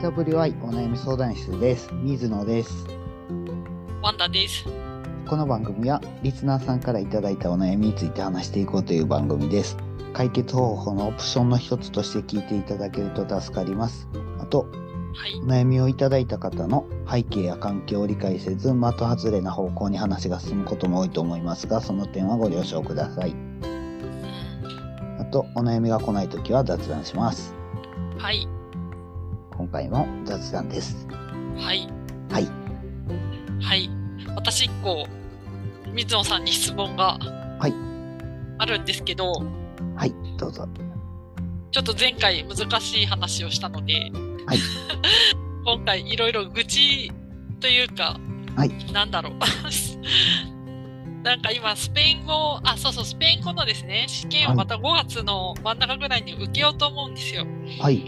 YWI お悩み相談室です。水野です。ワンダです。この番組はリスナーさんからいただいたお悩みについて話していこうという番組です。解決方法のオプションの一つとして聞いていただけると助かります。あと、はいお。悩みをいただいた方の背景や環境を理解せず、的外れな方向に話が進むことも多いと思いますが、その点はご了承ください。うんあと、お悩みが来ないときは雑談します。はい。今回も雑談です。はい。はい。はい。私一個、水野さんに質問がはいあるんですけど、はい、どうぞ。ちょっと前回難しい話をしたので、はい 今回いろいろ愚痴というか、はいなんだろう。なんか今、スペイン語、あ、そうそう、スペイン語のですね、試験をまた5月の真ん中ぐらいに受けようと思うんですよ。はい。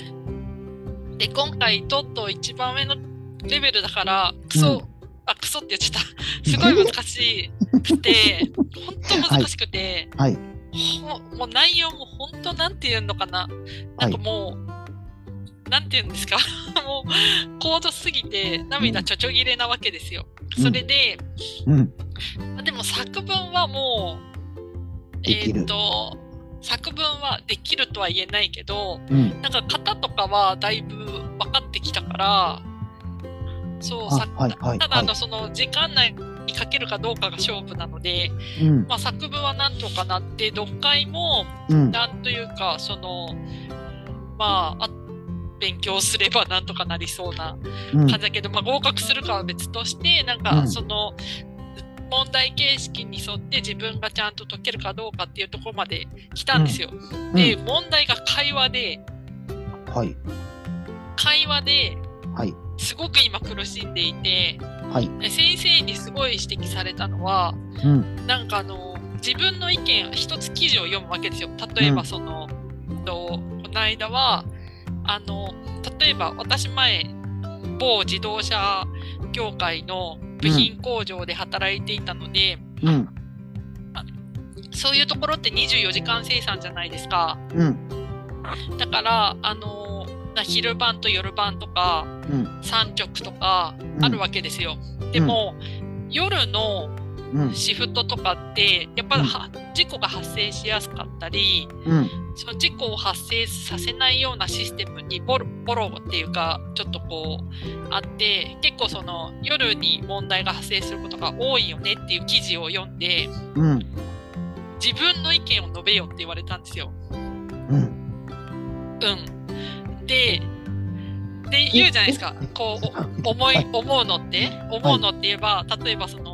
で、今回、トット一番上のレベルだから、クソ、うんあ、クソって言っちゃった。すごい難しくて、本当難しくて、はい。ほもう内容も本当なんて言うのかな。なんかもう、なんて言うんですか。もう、高度すぎて涙ちょちょぎれなわけですよ。それで、うん。あでも作文はもう、えーっと、作文はできるとは言えないけど、うん。なんか型とかはだいぶ分かってきたから、そう、あさはいはいただあの、はいその時間内に書けるかどうかが勝負なので、うん。まあ作文はなんとかなって、読解もうん。なんというか、その、まあ、あ勉強すればなんとかなりそうなうん感じだけど、まあ合格するかは別として、なんうかんその、問題形式に沿って自分がちゃんと解けるかどうかっていうところまで来たんですよ。で、問題が会話で、はい。会話ではい。すごく今苦しんでいて、はい。先生にすごい指摘されたのは、うん。なんかあの、自分の意見、一つ記事を読むわけですよ。例えうんばその、とこの間は、あの、例えば私前、某自動車業界の部品工場で働いていたので、うん。そういうところって24時間生産じゃないですか。うん。だから、あの、な昼晩と夜晩とか、うん。3直とかあるわけですよ。でも、夜のうん。シフトとかって、やっぱりは、事故が発生しやすかったり、うん。その事故を発生させないようなシステムにボロボロっていうか、ちょっとこう、あって、結構その夜に問題が発生することが多いよねっていう記事を読んで、うん。自分の意見を述べよって言われたんですよ。うん。うん。で、で、言うじゃないですか。こう、お 思い、思うのって思うのって言えば、例えばその、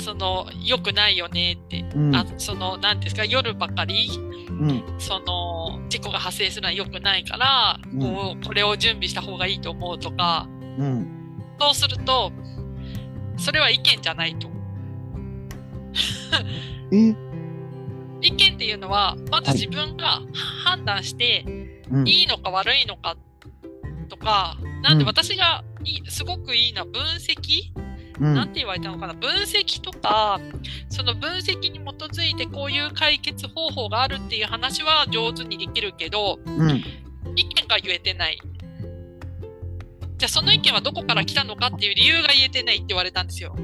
その、良くないよねって、うん。あその、なんていうんですか、夜ばかり、うん。その、事故が発生するのは良くないから、うんこう、これを準備した方がいいと思うとか、うん。そうすると、それは意見じゃないと。え？意見っていうのは、まず自分が判断して、うん。いいのか悪いのかとか、なんでうん私がいいすごくいいのは分析、うん。なんて言われたのかな？分析とか、その分析に基づいてこういう解決方法があるっていう話は上手にできるけど、うん。意見が言えてない。じゃあその意見はどこから来たのかっていう理由が言えてないって言われたんですよ。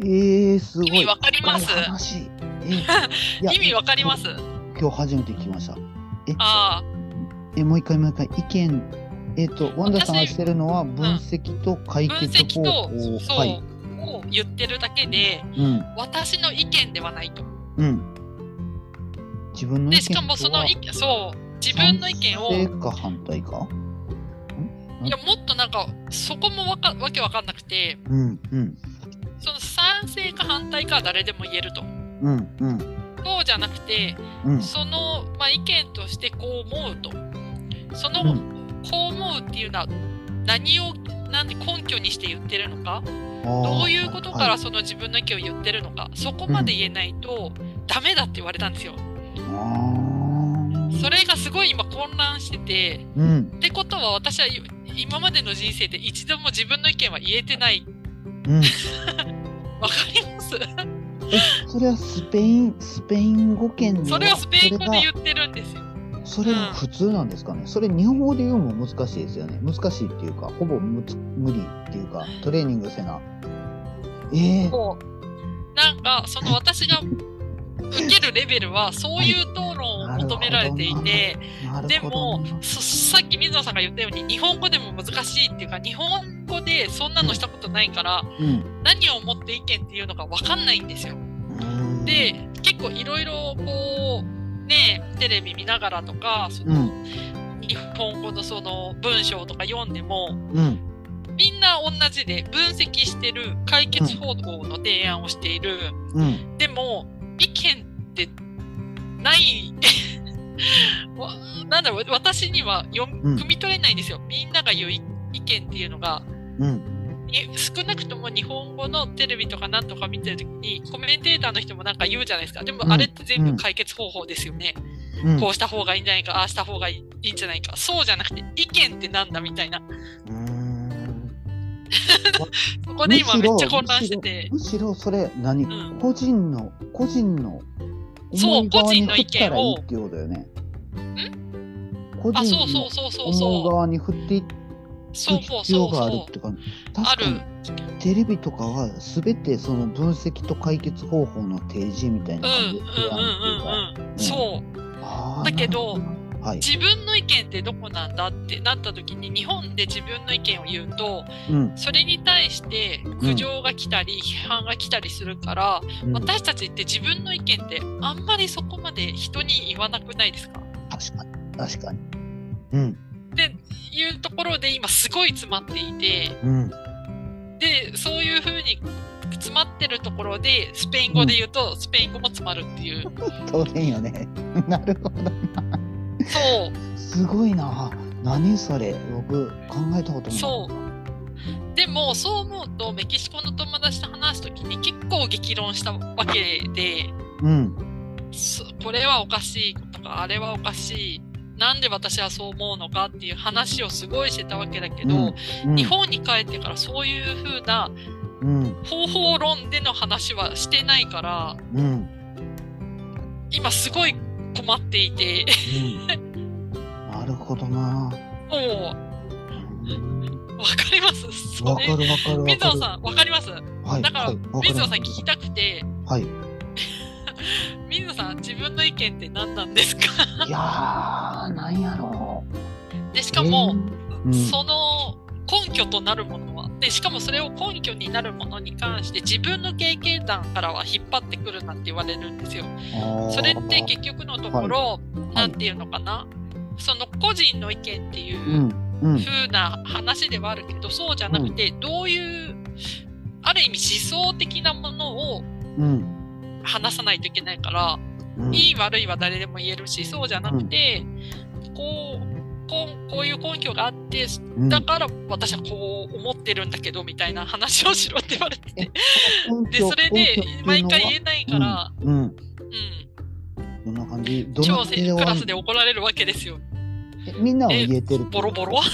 えー、すごい。意味わかります？え いや意味わかります？今日初めて聞きました。え、ああ、えもう一回もう一回。意見、えっ、と、ワンダさんが私してるのは分析と解分決析と、方法。そう、はい。を言ってるだけで、うん。私の意見ではないと。うん。自分の意見で、しかもその意見、そう、自分の意見を、賛成か反対かいや、もっとなんか、そこもわかわけわかんなくて、うん。うん。その賛成か反対かは誰でも言えると。うん。うん。そうじゃなくて、うん。その、まあ、意見としてこう思うと。その、うんこう思うっていうのは、何を、なんで根拠にして言ってるのか、どどういうことからその自分の意見を言ってるのか、そこまで言えないと、ダメだって言われたんですよ。それがすごい今混乱してて、うん。ってことは私は今までの人生で一度も自分の意見は言えてない。うん。わかります？え、それはスペイン、スペイン語圏でそれはスペイン語で言そってるんですよ。それは普通なんですかね、それ日本語で言うのも難しいですよね。難しいっていうかほぼ無つ無理っていうかトレーニングせな。ええそうなんかその私が受けるレベルはそういう討論を求められていて、でもそさっき水野さんが言ったように日本語でも難しいっていうか日本語でそんなのしたことないからうん。何を思って意見っていうのが分かんないんですよ。うん。で結構いろいろこうねテレビ見ながらとかその、うん。日本語のその文章とか読んでもうん。みんな同じで分析してる解決方法の提案をしている、うん。でも意見ってない。わなんだろう私には読み取れないんですよ、みんなが言う意意見っていうのが。うん。に少なくとも日本語のテレビとかなんとか見てるときにコメンテーターの人もなんか言うじゃないですか。でもうん。あれって全部解決方法ですよね、うん。こうした方がいいんじゃないかああした方がいいんじゃないかそうじゃなくて意見ってなんだみたいな。うん。そこで今めっちゃ混乱してて。むしろそれ何、うん。個人の個人のそう個人の意見を。振っていうことだよね。個あ人のそうそうそうそう。思うそう側に振っていくそうそう必要そうそがあるっていうかある。テレビとかは全てその分析と解決方法の提示みたいな感じでそう。だけどはい、自分の意見ってどこなんだってなった時に日本で自分の意見を言うとうん。それに対して苦情が来たり批判が来たりするから、うん、確私たちって自分の意見ってあんまりそこまで人に言わなくないですか？かに。確かに。うん。っていうところで今すごい詰まっていてうんでそういうふうに詰まってるところでスペイン語で言うと、スペイン語も詰まるっていう。当然よね。なるほどそう。すごいな。何それ。僕考えたことない。そう。でもそう思うとメキシコの友達と話す時に結構激論したわけで。うん。そこれはおかしいとかあれはおかしいなんで私はそう思うのかっていう話をすごいしてたわけだけど、うん日本に帰ってからそういう風なうん。方法論での話はしてないからうん。今すごい困っていて。うん。なるほどな。もう。んうわかります？わかるわかるわかる。水野さんわかります？はいだからはい水野さん聞きたくて。はい水野さん自分の意見って何なんですか？いやーなんやろでしかも、う、うん、その根拠となるものは？でしかもそれを根拠になるものに関して自分の経験談からは引っ張ってくるなって言われるんですよ。それって結局のところ、なんていうのかな？その個人の意見っていううん。うん。風な話ではあるけど、そうじゃなくて、どういうある意味思想的なものをうん話さないといけないから、うん。いい悪いは誰でも言えるしそうじゃなくて、こうこうこういう根拠があってうん。だから私はこう思ってるんだけどみたいな話をしろって言われてて。でそれで毎回言えないから、うん、うん、うん、どんな感じ。どんな超感じでクラスで怒られるわけですよ。えみんなは言えてるボロボロ？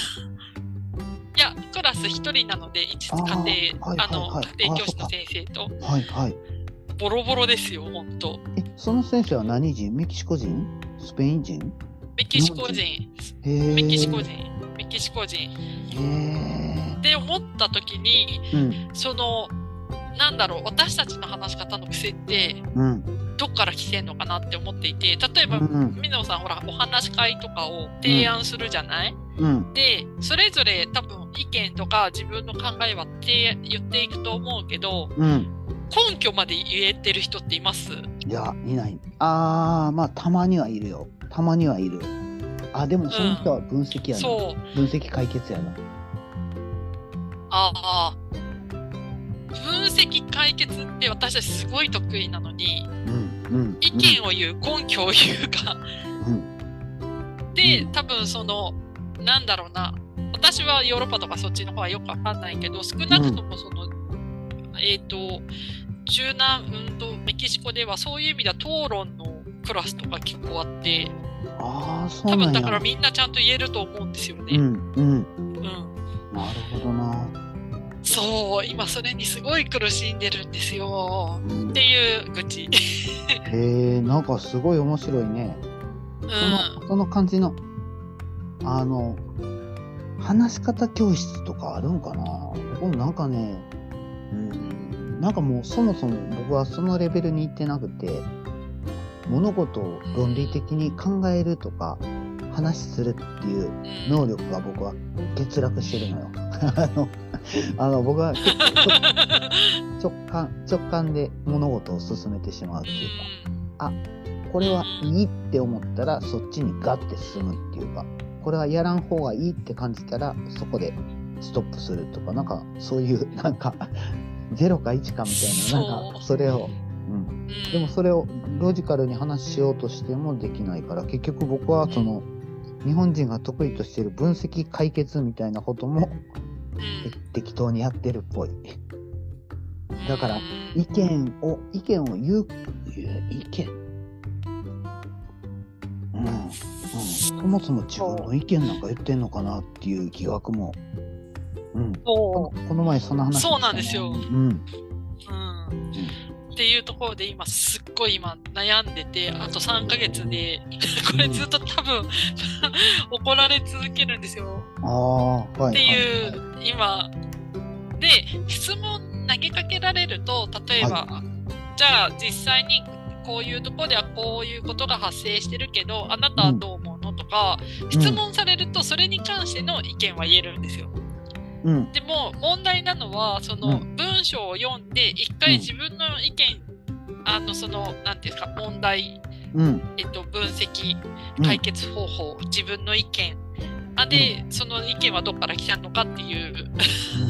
いや、クラス一人なので、一家庭、あの、はい家庭教師の先生と、はいはいボロボロですよ、ほんと。えその先生は何人？メキシコ人？スペイン人？メキシコ人、メキシコ人、メキシコ人。へって思った時に、えうん。その、なんだろう、私たちの話し方の癖って、うん。どっから来てんのかなって思っていて、例えば、うん水野さん、ほら、お話し会とかを提案するじゃない、うん。で、それぞれ多分意見とか自分の考えはって言っていくと思うけど、うん根拠まで言えてる人っています？いやいないあーまあたまにはいるよたまにはいるあでもその人は分析やな、そう。分析解決やなああ。分析解決って私たちすごい得意なのに、うんうん意見を言う、根拠を言うか。うんでう、多分その、なんだろうな。私はヨーロッパとかそっちの方はよくわかんないけど、少なくともその、えっ、と、中南、うんと、メキシコではそういう意味では討論のクラスとか結構あって、ああそう多分だからみんなちゃんと言えると思うんですよね。うんうんうん。なるほどな、そう、今それにすごい苦しんでるんですよ。うんっていう愚痴。へえなんかすごい面白いねうん。その、その感じの、あの、話し方教室とかあるんかな僕もなんかね、うん、なんかもうそもそも僕はそのレベルに行ってなくて、物事を論理的に考えるとか、話するっていう能力が僕は欠落してるのよ。あの、あの僕は結構直感、直感で物事を進めてしまうっていうかあ、これはいいって思ったらそっちにガッて進むっていうかこれはやらん方がいいって感じたらそこでストップするとかなんかそういうなんか0か1かみたいななんかそれを、う。ん、うん。でもそれをロジカルに話しようとしてもできないから結局僕はその日本人が得意としている分析解決みたいなこともうん。適当にやってるっぽい。だからうん意見を意見を言う言う意見。うん。うん、そもそも自分の意見なんか言ってんのかなっていう疑惑も、うん、こそのこの前その話そうなんですよ。うん、う、うん、っていうところで今すっごい今悩んでてあと3ヶ月で これずっと多分 怒られ続けるんですよ。ああはい。っていう今。で質問投げかけられると例えば、じゃあ実際にこういうところではこういうことが発生してるけどあなたはどう思うの？とか質問されるとそれに関しての意見は言えるんですよ。うんでも問題なのはそのう文章を読んで一回自分の意見、あのその何ていうんですか問題、うん。えっと、分析うん。解決方法、自分の意見あで、その意見はどこから来たのかっていう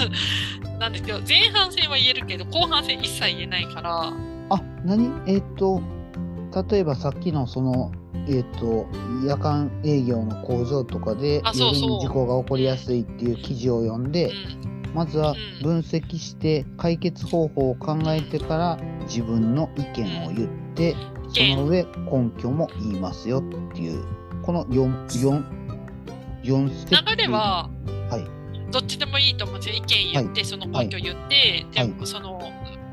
なんですけど前半戦は言えるけど後半戦一切言えないから。あ何？えっ、と例えばさっきのそのえっ、と夜間営業の工場とかで夜に事故が起こりやすいっていう記事を読んで、うん。まずはうん。分析して解決方法を考えてから自分の意見を言って、そ見。の上根拠も言いますよっていうこの 4, 4, 4ステップ。流れははい。どっちでもいいと思うんですよ。意見言って、その根拠言って、はい。でその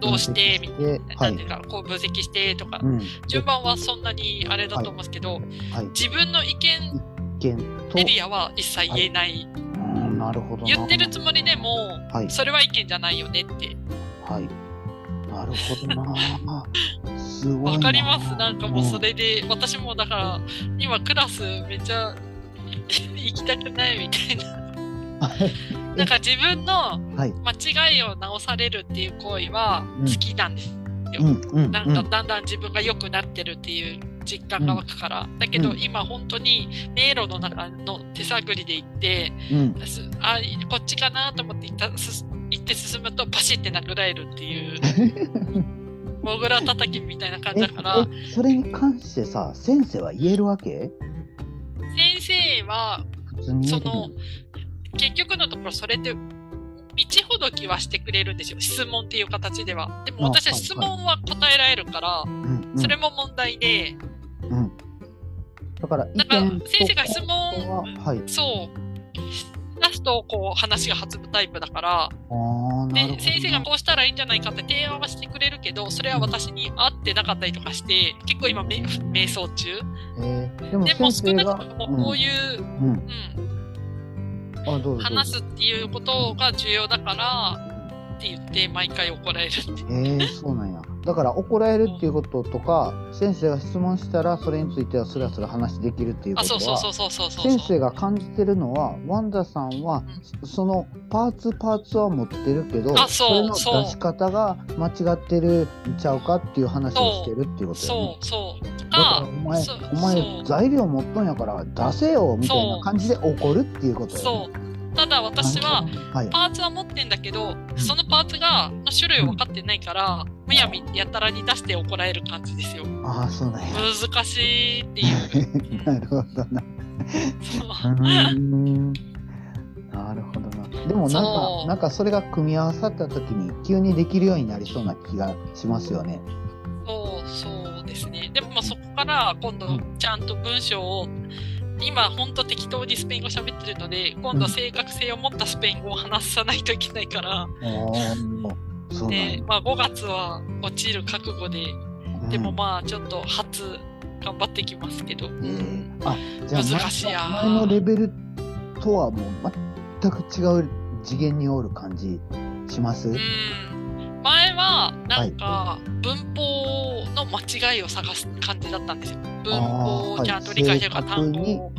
どうして？みたいな、ではないこう分析してとか、うん、順番はそんなにあれだと思うんですけど、はい。自分の意見エリアは一切言えない、うんなるほどな。言ってるつもりでも、はい。それは意見じゃないよねって。はい。なるほどな。すごいな。わかります？なんかもうそれで、私もだから今クラスめっちゃ 行きたくないみたいな。う んなんか自分のはい。間違いを直されるっていう行為はうん。好きなんです、うんうんなんかだんだん自分が良くなってるっていう実感が湧くから、だけどうん。今本当に迷路の中の手探りで行ってうん。すあこっちかなと思って行ったす行って進むとパシって殴られるっていう モグラ叩きみたいな感じえだから。えそれに関してさ先生は言えるわけ？先生はその結局のところそれって道ほどきはしてくれるんですよ。質問っていう形では。でも私は質問は答えられるから、それも問題で。うんだからか先生が質問ははい。そうラストこう話が弾むタイプだから。で先生がこうしたらいいんじゃないかって提案はしてくれるけどそれは私に合ってなかったりとかして結構今め瞑想中。えーでも少なくともこういう、うん。うん話すっていうことが重要だからって言って毎回怒られるってえー、そうなんや。だから怒られるっていうこととか、先生が質問したらそれについてはスラスラ話できるっていうこあとは、先生が感じてるのは、ワンダさんはそのパーツパーツは持ってるけど、あそうれの出し方が間違ってるんちゃうかっていう話をしてるっていうことよね。そ。うそう。とだからかお前お前材料持っとんやから出せよみたいな感じで怒るっていうことよね。ただ私ははい。パーツは持ってんだけどそのパーツがの種類を分かってないからむやみやたらに出して怒られる感じですよああそうなんや。難しいっていう なるほどな。なるほどな。でもなんか、なんかそれが組み合わさった時に急にできるようになりそうな気がしますよね。そうそうですね。でもまあそこから今度うちゃんと文章を、今本当適当にスペイン語喋ってるので、今度は正確性を持ったスペイン語を話さないといけないから、うなんや。でまあ5月は落ちる覚悟で、でもうんまあちょっと初頑張ってきますけど。えー、あじゃあ難しいや前のレベルとはもう全く違う次元におる感じします、うん。前はなんか文法の間違いを探す感じだったんですよ。文法をちゃんと理解してるか、単語を。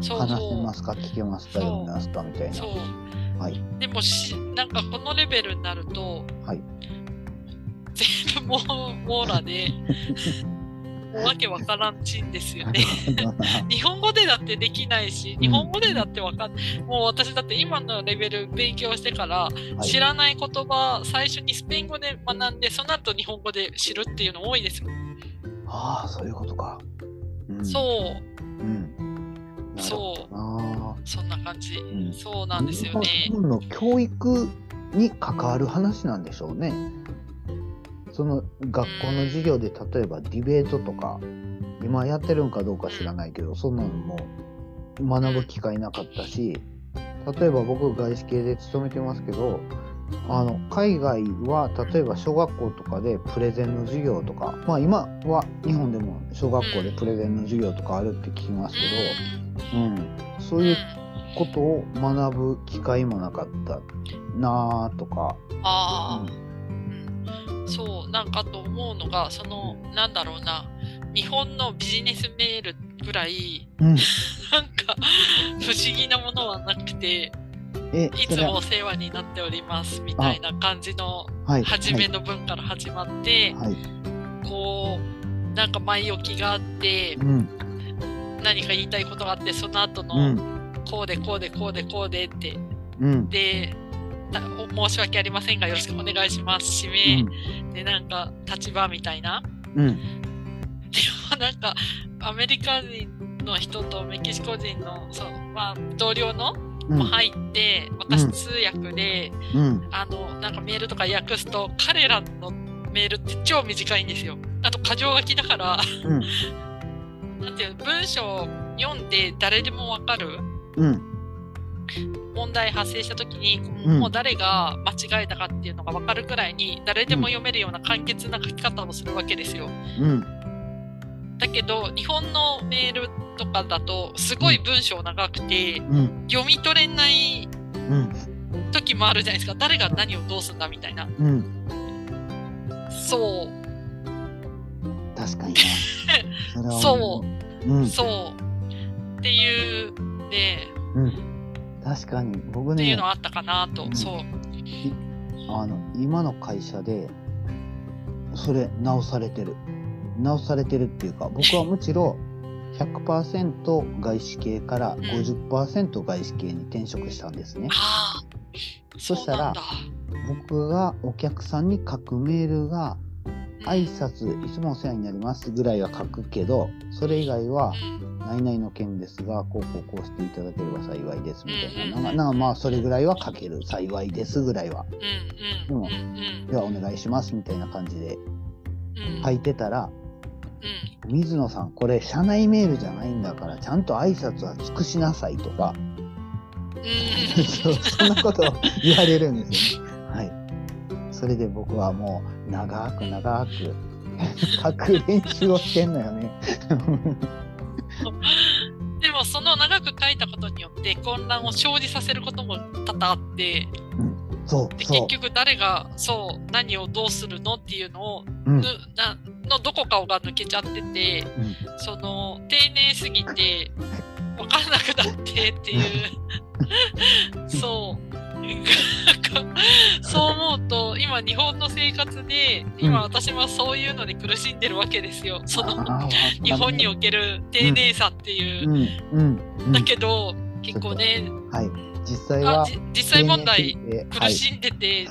そう話せそますか聞けますか読めますかみたいな。う。そう。はい。でもし、なんかこのレベルになると、はい。全部もう網羅で、わけわからんちんですよね。日本語でだってできないし、日本語でだってわかんもう私だって今のレベル勉強してから、はい知らない言葉、最初にスペイン語で学んで、その後日本語で知るっていうの多いですよ。ああ、そういうことか。うん、そう、うん。なるほそう、そんな感じ。んそうなんですよね。日本の教育に関わる話なんでしょうね。その学校の授業で例えばディベートとか今やってるんかどうか知らないけどそんなのも学ぶ機会なかったし例えば僕外資系で勤めてますけどあの海外は例えば小学校とかでプレゼンの授業とかまあ今は日本でも小学校でプレゼンの授業とかあるって聞きますけど、うん、そういうことを学ぶ機会もなかったなあとか、ああ、うん、そう、なんかと思うのが、その、なんだろうな、日本のビジネスメールぐらい、うん、なんか、不思議なものはなくて、えいつもお世話になっております、みたいな感じの、はい。初めの文から始まって、はい、はいこう、なんか前置きがあってう、ん。何か言いたいことがあって、その後うの、ん。こうでこうでこうでこうでって、うん。で、申し訳ありませんが、よろしくお願いします。指名、で、なんか、立場みたいな。でもなんか、アメリカ人の人とメキシコ人の、そう、まあ、同僚のうん。も入って、私通訳で、うん。あの、なんかメールとか訳すと、彼らのメールって超短いんですよ。あと、箇条書きだから、うん。なんていうの文章を読んで誰でもわかるうん。問題発生した時に、うん。もう誰が間違えたかっていうのがわかるくらいに、誰でも読めるような簡潔な書き方をするわけですよ。うんだけど、日本のメールとかだと、すごい文章長くて、うん。読み取れないうん。時もあるじゃないですか。誰が何をどうすんだみたいな。うん。そう、確かにな それはそう。うん。そう。っていう、ね、うん。確かに。僕ね。っていうのはあったかなと。うん。そう。あの今の会社でそれ直されてる直されてるっていうか僕はむしろ100%外資系から50%外資系に転職したんですね。そしたら僕がお客さんに書くメールが挨拶いつもお世話になりますぐらいは書くけどそれ以外はうん。何々の件ですがこうこうこうしていただければ幸いですみたいな。うんなんかまあそれぐらいは書ける幸いですぐらいは。うんうんうんうんではお願いしますみたいな感じでうん。書いてたらうん水野さんこれ社内メールじゃないんだからちゃんと挨拶は尽くしなさいとかうんそ そんなことを言われるんですよ。はい。それで僕はもう長く長く書く練習をしてんのよね。でもその長く書いたことによって混乱を生じさせることも多々あってそう結。局誰がそう何をどうするのっていうのをうん。のどこかが抜けちゃっててうん。その丁寧すぎて分からなくなってっていう。そう。そう思うと今日本の生活で今私もそういうので苦しんでるわけですよ。その日本における丁寧さっていう。うん。だけど、結構ね、はい。実際は実際問題苦い。しんでて、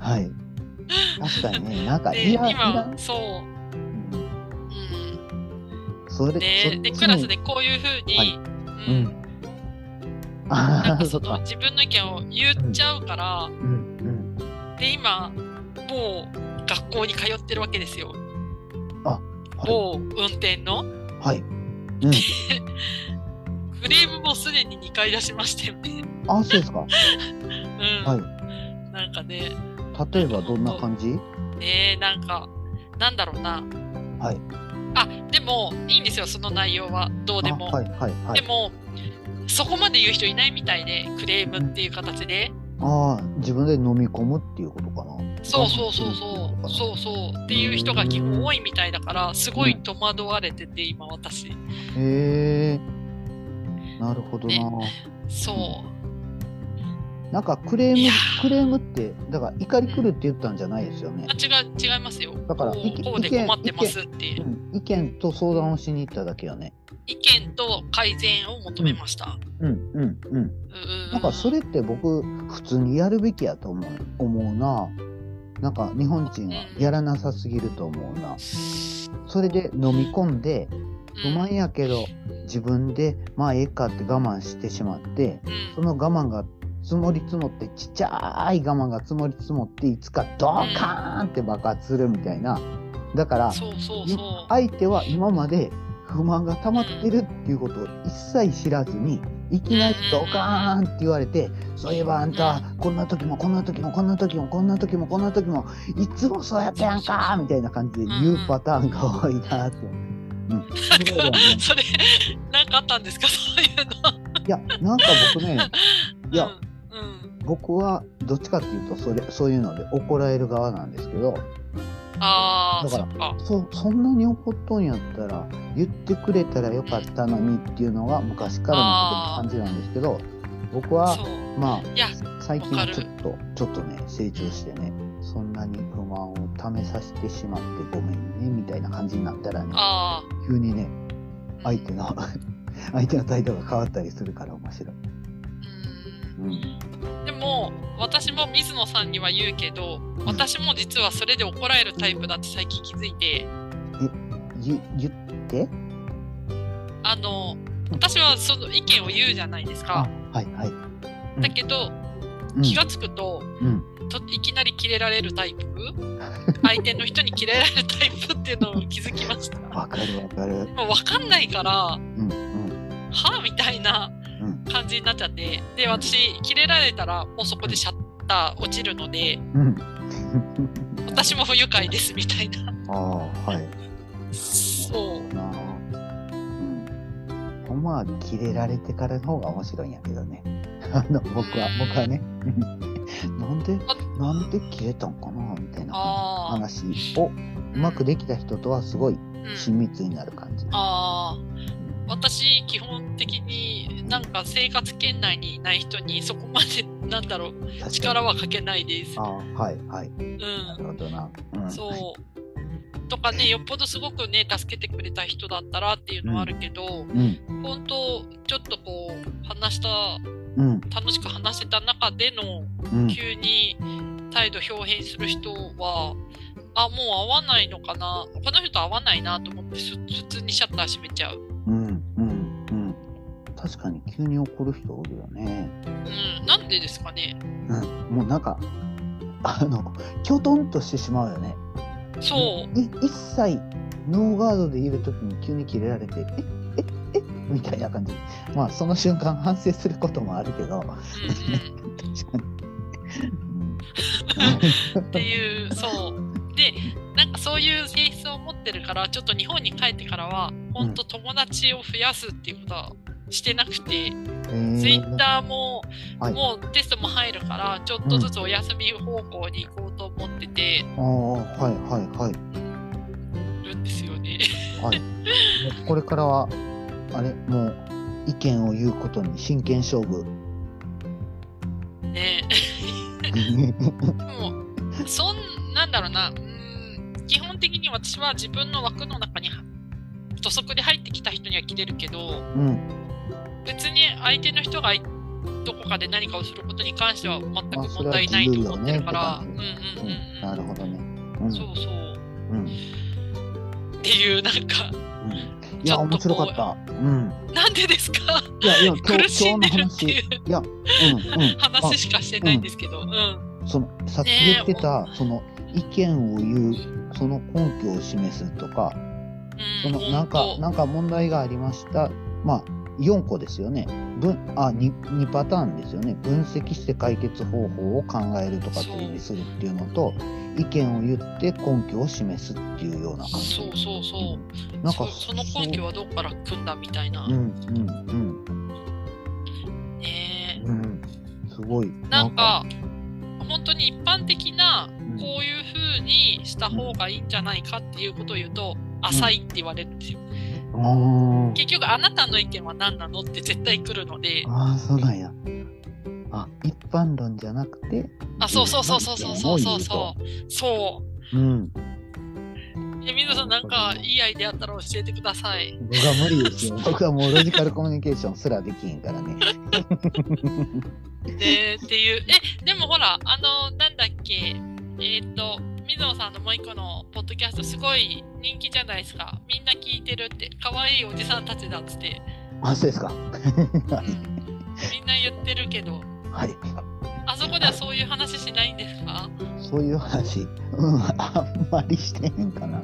はい。確かにね、なんかでい今、んそう、うんうん、それででそクラスでこういうふうに、はいうんなんかあその自分の意見を言っちゃうから、うんうん。で今もう学校に通ってるわけですよは某運転のい。はい。うん。クレームもすでに2回出しましたよねあ、そうですか。うん、はい。なんかね例えばどんな感じ？ねなんかなんだろうなはい。あ、でも、いいんですよ、その内容は。どうでも。あはいはいはい。でも、そこまで言う人いないみたいで、クレームっていう形で。ああ、自分で飲み込むっていうことかな。そうそうそうそう。そうそう。っていう人が基本多いみたいだから、すごい戸惑われてて、今私。へえ。なるほどな。そう。なんかクレームクレームって、だから怒り来るって言ったんじゃないですよねあ。違う、違いますよ。だからこうで困ってますってう。ん、意見と相談をしに行っただけよね。意見と改善を求めました。うんうんうん。うんなんかそれって僕普通にやるべきやと思う思うな。なんか日本人はやらなさすぎると思うな。それで飲み込んで不満やけど自分でまあええかって我慢してしまってその我慢が積もり積もってちっちゃい我慢が積もり積もっていつかドーカーンって爆発するみたいな。だから。相手は今まで不満が溜まってるっていうことを一切知らずにいきなりドカーンって言われてそういえばあんたこんな時もこんな時もこんな時もこんな時もこんな時もいつもそうやったやんかみたいな感じで言うパターンが多いなって。うん、それなんかあったんですか？そういうの。いやなんか僕ねいやうん。うん。僕はどっちかっていうとそれそういうので怒られる側なんですけどああ、だからそ。そそんなに怒っとんやったら言ってくれたらよかったのにっていうのが昔からの感じなんですけど僕は。まあ最近はちょっとちょっとね成長してねそんなに不満をためさせてしまってごめんねみたいな感じになったらねあ急にねあ。相手の 相手の態度が変わったりするから面白い。ううんんでも、私も水野さんには言うけど、私も実はそれで怒られるタイプだって最近気づいて、ゆ言って？あの、私はその意見を言うじゃないですあか。はいはい。うんだけど、うん気がつくと、うんといきなりキレられるタイプ？相手の人にキレられるタイプっていうのを気づきました。わかるわかる。もう分かんないから、うんうんはみたいなうん感じになっちゃって。で、私、キレられたら、もうそこでシャッター落ちるので、うん。私も不愉快ですみたいな。ああはい。そう。なまはキレられてからの方が面白いんやけどね。あの僕は僕はね。なんでなんで切れたんかなみたいな話をうまくできた人とはすごいうん親密になる感じ。ああ。私、基本的になんか生活圏内にいない人にそこまで、なんだろう、力はかけないですあ。あはいはい。うん。なるほどな。うん。そう。とかね、よっぽどすごくね、助けてくれた人だったらっていうのはあるけど、うん本当、ちょっとこう、話した、うん楽しく話してた中での、うん。急に態度表変する人は、あ、もう会わないのかな、この人と会わないなと思って、す普通にシャッター閉めちゃう。うんうんうん。確かに急に怒る人おるよね。うん、なんでですかね。うん。もうなんかあのきょとんとしてしまうよね。そう。い一切ノーガードでいるときに急にキレられて、え？たいな感じ。まあその瞬間反省することもあるけど、うんうん。に。っていう、そう。で、なんかそういう性質を持ってるから、ちょっと日本に帰ってからは、本当友達を増やすっていうことはしてなくて、うん、ツイッターも、はいもうテストも入るから、ちょっとずつお休み方向に行こうと思っててああ、はいはいはい。るんですよね。はい。これからは、あれ、もう意見を言うことに真剣勝負。ね もう、そん、なんだろうな、うーん、基本的に私は自分の枠の中に土足で入ってきた人には切れるけど、うん。別に相手の人がどこかで何かをすることに関しては全く問は題ないと思ってるから、感じ。うんうんうんなるほどね。うん。そうそう。うん。っていう、なんか、うん、いや、面白かった。うん。なんでですか？いや、いや、今日、苦しんでるって今いう日の話。いや、うん、うん。話しかしてないんですけど、うん。あその、さっき言ってた、その、意見を言う、その根拠を示すとか、そうん、の、なんか、本なんか問題がありました。まあ、4個ですよね。分あ 2, 2パターンですよね。分析して解決方法を考えるとかっていうふうにするっていうのと、意見を言って根拠を示すっていうような感じ。そうそうそう。なんかそその根拠はどこから組んだみたいな。うんうんねうんうん。すごい。えなんか、本当に一般的な、うんこういう風にした方がいいんじゃないかっていうことを言うと、浅いって言われるんですよ。あー結局、あなたの意見は何なのって絶対来るので、あー、そうなんや。あ、一般論じゃなくて、あ、そうそうそうそうそうそうそうそう。そう。うん。え、水野さん、なんかいいアイデアあったら教えてください。僕は無理ですよ。僕はもうロジカルコミュニケーションすらできへんからね。で、っていう。え、でもほら、あの、なんだっけ、えっ、と、水野さんのもう一個のポッドキャスト、すごい人気じゃないですか。みんな聞いてるって、可愛いおじさんたちだっつって、あ、そうですか。うん、みんな言ってるけど、はい。あそこではそういう話しないんですか？そういう話、うん、あんまりしてへんかな。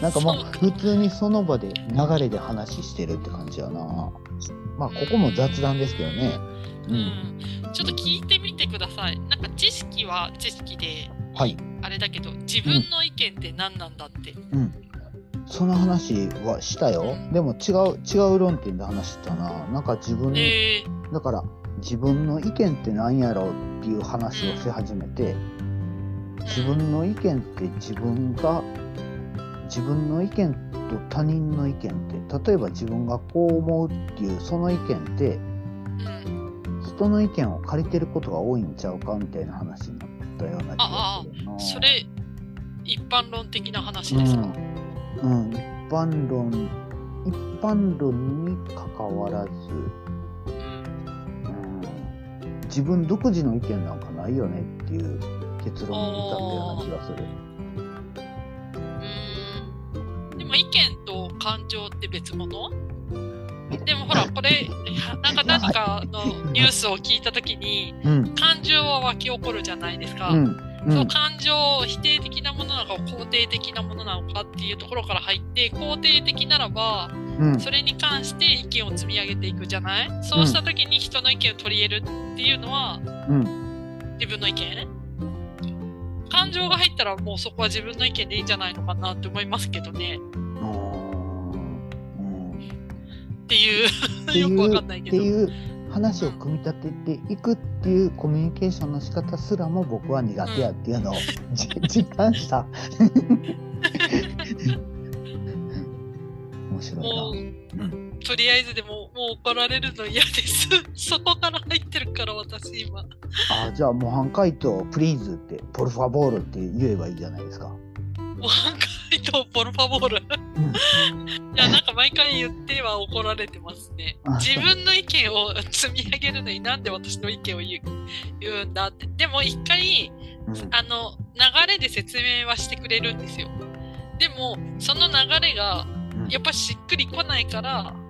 なんかもそうかう、普通にその場で流れで話してるって感じやな。まあ、ここも雑談ですけどね。う。ん。ちょっと聞いてみてください。なんか知識は知識で、はい。あれだけど、自分の意見って何なんだって。うん。その話はしたよ。でも違う、違う論点で話したな。なんか自分、えだから自分の意見って何やろうっていう話をし始めて、ー、自分の意見って自分が自分の意見と他人の意見って例えば自分がこう思うっていうその意見ってうん。人の意見を借りてることが多いんちゃうかみたいな話になったような気がするな。それ、一般論的な話ですか、うん、うん、一般論一般論に関わらず、うん。うん、自分独自の意見なんかないよねっていう結論に至ったような気がする。うん。でも意見と感情って別物？でもほら、これ、なんか何かのニュースを聞いたときに、うん。感情は湧き起こるじゃないですか。うん。うそうん感情、否定的なものなのか肯定的なものなのかっていうところから入って、肯定的ならば、うん。それに関して意見を積み上げていくじゃない？そうしたときに人の意見を取り入れるっていうのは、うん。自分の意見？感情が入ったらもうそこは自分の意見でいいんじゃないのかなって思いますけどね。っていうっていよくわうかんないけど。っていう話を組み立てていくっていうコミュニケーションの仕方すらも僕は苦手やっていうのを、じ実感した。面白いもう、な。とりあえずでも、もう怒られるの嫌です。そこから入ってるから、私今。あじゃあ模範解答プリーズってポルファボールって言えばいいじゃないですか。もう半回とポルファボール。いや、なんか毎回言っては怒られてますねあ。自分の意見を積み上げるのになんで私の意見を言う言うんだって。でも一回、うんあの、流れで説明はしてくれるんですよ。でも、その流れが、うんやっぱしっくりこないから、うん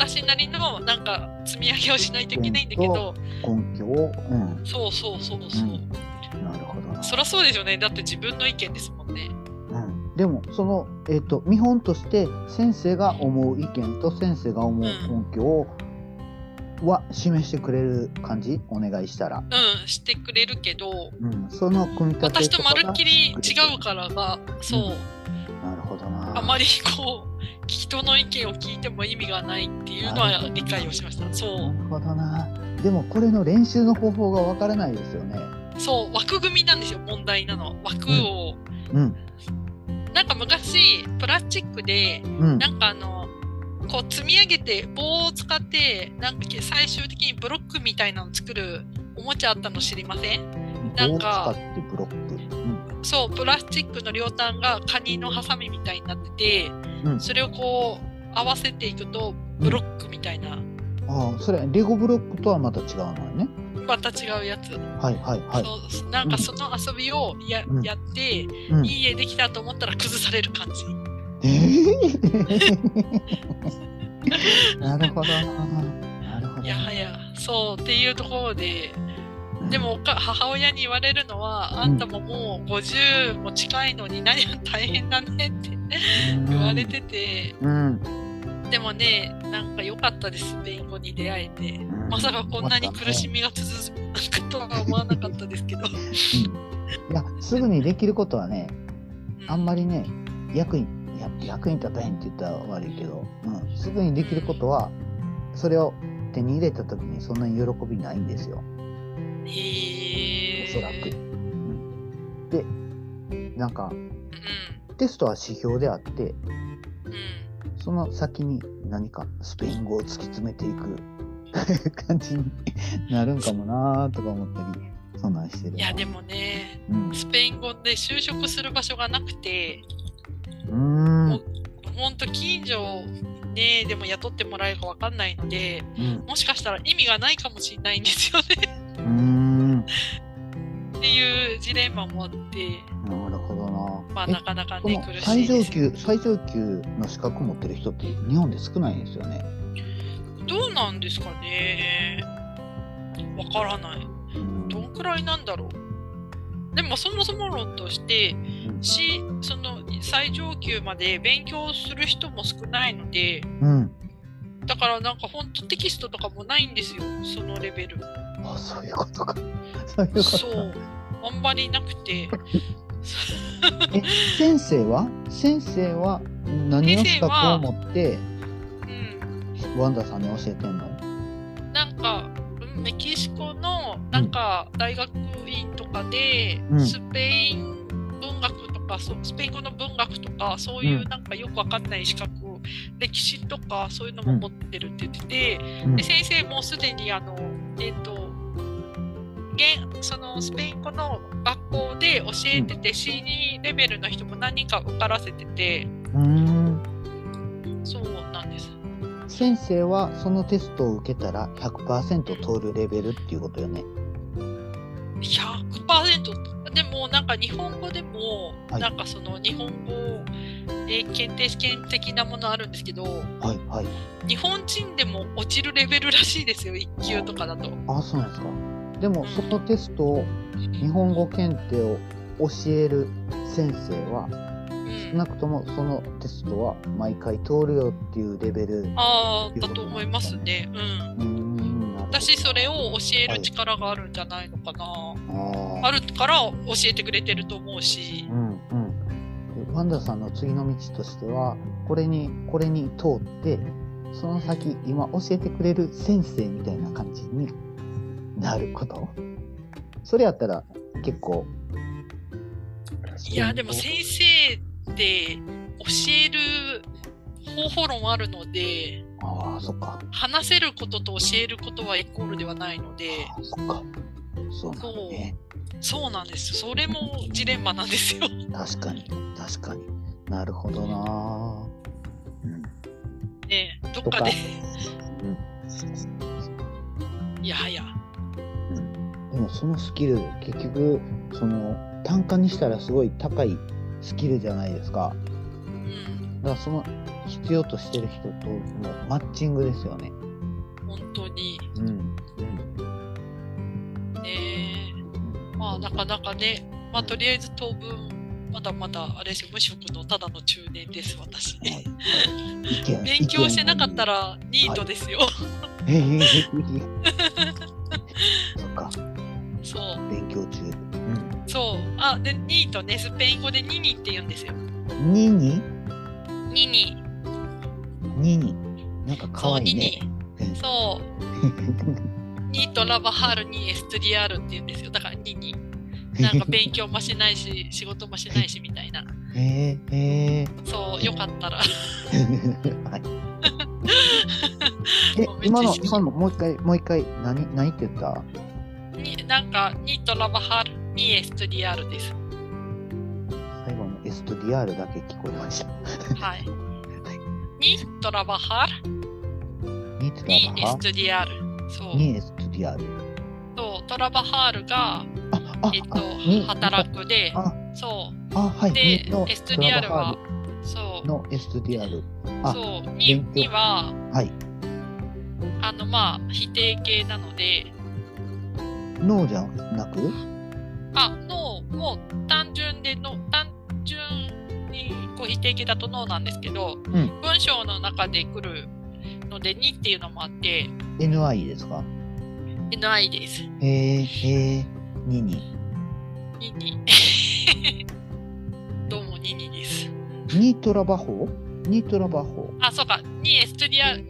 私なりのなんか積み上げをしないといけないんだけど、根拠を、うん、そうそうそうそう。うん。なるほどな。そりゃそうですよね。だって自分の意見ですもんね。うん、でもその、えっと見本として先生が思う意見と先生が思う根拠を、は示してくれる感じ？お願いしたら、うん、してくれるけど、うん、その組み立て私とまるっきり違ううからが、そう、なるほどな。あまりこう、人の意見を聞いても意味がないっていうのは理解をしました。そなるほどな。でもこれの練習の方法がわからないですよね。う、そう、枠組みなんですよ、問題なの。枠を。うん。なんか昔、プラスチックで、うん。なんかあの、こう積み上げて棒を使って、なんか最終的にブロックみたいなの作るおもちゃあったの知りません？なんか。そう、プラスチックの両端がカニのハサミみたいになってて、うん。それをこう合わせていくとブロックみたいな、ああそれレゴブロックとはまた違うのよね。また違うやつ、はいはいはい。そうなんかその遊びをや,、うん。やって、うん。いい絵できたと思ったら崩される感じ。えー なるほどな。なるほどいやはや、そうっていうところで、でも母親に言われるのは、あんたももう50も近いのに何が大変だねって言われてて、うんでもね、なんか良かったです、スペイン語に出会えて。うんまさかこんなに苦しみが続くとは思わなかったですけど。いや、すぐにできることはね、あんまり。りね、役に、役に立たへんって言ったら悪いけど、うん、すぐにできることは、それを手に入れた時にそんなに喜びないんですよ、へえ。おそらく。うん、で、なんか、うん。テストは指標であって、うん。その先に何かスペイン語を突き詰めていく 感じになるんかもなーとか思ったり、そんなんしてるな。いや、でもね、うん、うスペイン語で就職する場所がなくて、ーん。ほんと近所ね、でも雇ってもらえるかわかんないので、うんもしかしたら意味がないかもしれないんですよね。っていうジレンマもあって。まあえなかなかそね、苦しいです。上級、最上級の資格持ってる人って日本で少ないんですよね？どうなんですかねわからない。うんどんくらいなんだろう。でもそもそも論として、うんし、その最上級まで勉強する人も少ないので、うん。だからなんか本当テキストとかもないんですよ、そのレベル。あ、そういうことか。そういうことか。そう。あんまりなくて。え、先生は？先生は何の資格を持ってうん。ワンダさんに教えてんの？なんか、うんメキシコのなんか大学院とかで、うん。スペイン文学とかスペイン語の文学とかそういううん。なんかよくわかんない資格、歴史とかそういうのも持ってるって言ってて、うん。で先生もすでにあのえっ、と現そのスペイン語の学校で教えてて、C2 レベルの人も何人か受からせててうーん。そうなんです。先生はそのテストを受けたら100%通るレベルっていうことよね。100%でもなんか日本語でも、はいなんかその日本語、えー検定試験的なものあるんですけどはいはい。日本人でも落ちるレベルらしいですよ1級とかだと。あ、そうなんですか。でもそのテストを日本語検定を教える先生はうん少なくともそのテストは毎回通るよっていうレベル。うああだと思いますね。うんーん。私それを教える力があるんじゃないのかな、あーあるから教えてくれてると思うしう、んうん。でワンダさんの次の道としては、これに、これに通って、その先、今教えてくれる先生みたいな感じになること。それやったら結構。いやでも先生って教える方法論あるのでああ、そっか。話せることと教えることはイコールではないのでそっか。そうなん。そうなんですそれもジレンマなんですよ確かに、確かに。なるほどなうん。ねどっかでうん。いやはやもそのスキル結局その単価にしたらすごい高いスキルじゃないですか。うん。だからその必要としてる人とのマッチングですよね。本当に。うん。うん。ねまあなかなかね。まあとりあえず当分まだまだあれですよ。無職のただの中年です私。はい。勉強してなかったららニートですよ、ええ。そっか強中。うんそう。あでニートねスペイン語でニニって言うんですよ。ニニ？ニニ。ニニ。なんか可愛いね。そう ニートラバハルニエストリアルって言うんですよ。だからニニ。なんか勉強もしないし 仕事もしないしみたいな。えー、えそうよかったら。ー、はい。え今の今のもう一回もう一回何何って言った？になんかニートラバハルニエストリアルです。最後のエストディアールだけ聞こえました。はい。ニートラバハルニートニエスラバハトリアル。そう。ニエストディアール。そうトラバハルがえっとあに働くであそう。あはい。でエストディアルトラバハはそう。ルのエストディアール。あそう。に勉強。にははい。あのまあ否定形なのでノーじゃなく？あのもう単純での単純に自己否定形だとノーなんですけど、ん文章の中で来るので2っていうのもあって、NI ですか？NI です。へえ、へえ、2に。2に。どうも2にです。ニトラバホ？ニトラバホあ、そうか。2エストディア、2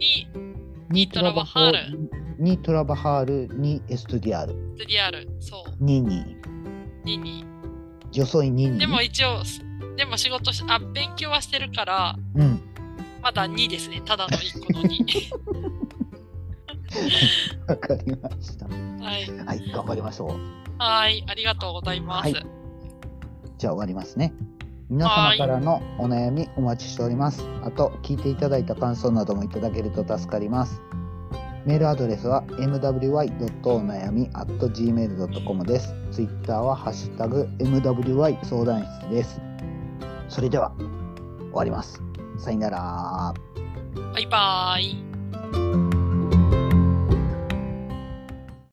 ニトラバハール。ニトラバハール、ニエストディアル。エストディアル。そう。2に。2に。女装2に。でも一応、でも仕事し、あ、勉強はしてるから、うん。まだ2ですね。ただの1個の2。わかりました。はい。はい、頑張りましょう。はい。ありがとうございます。はいじゃあ終わりますね。皆様からのお悩みお待ちしております。あと、聞いていただいた感想などもいただけると助かります。メールアドレスは mwy.onayami.gmail.com です。ツイッターはハッシュタグ mwy 相談室です。それでは、終わります。さよなら。バイバーイ。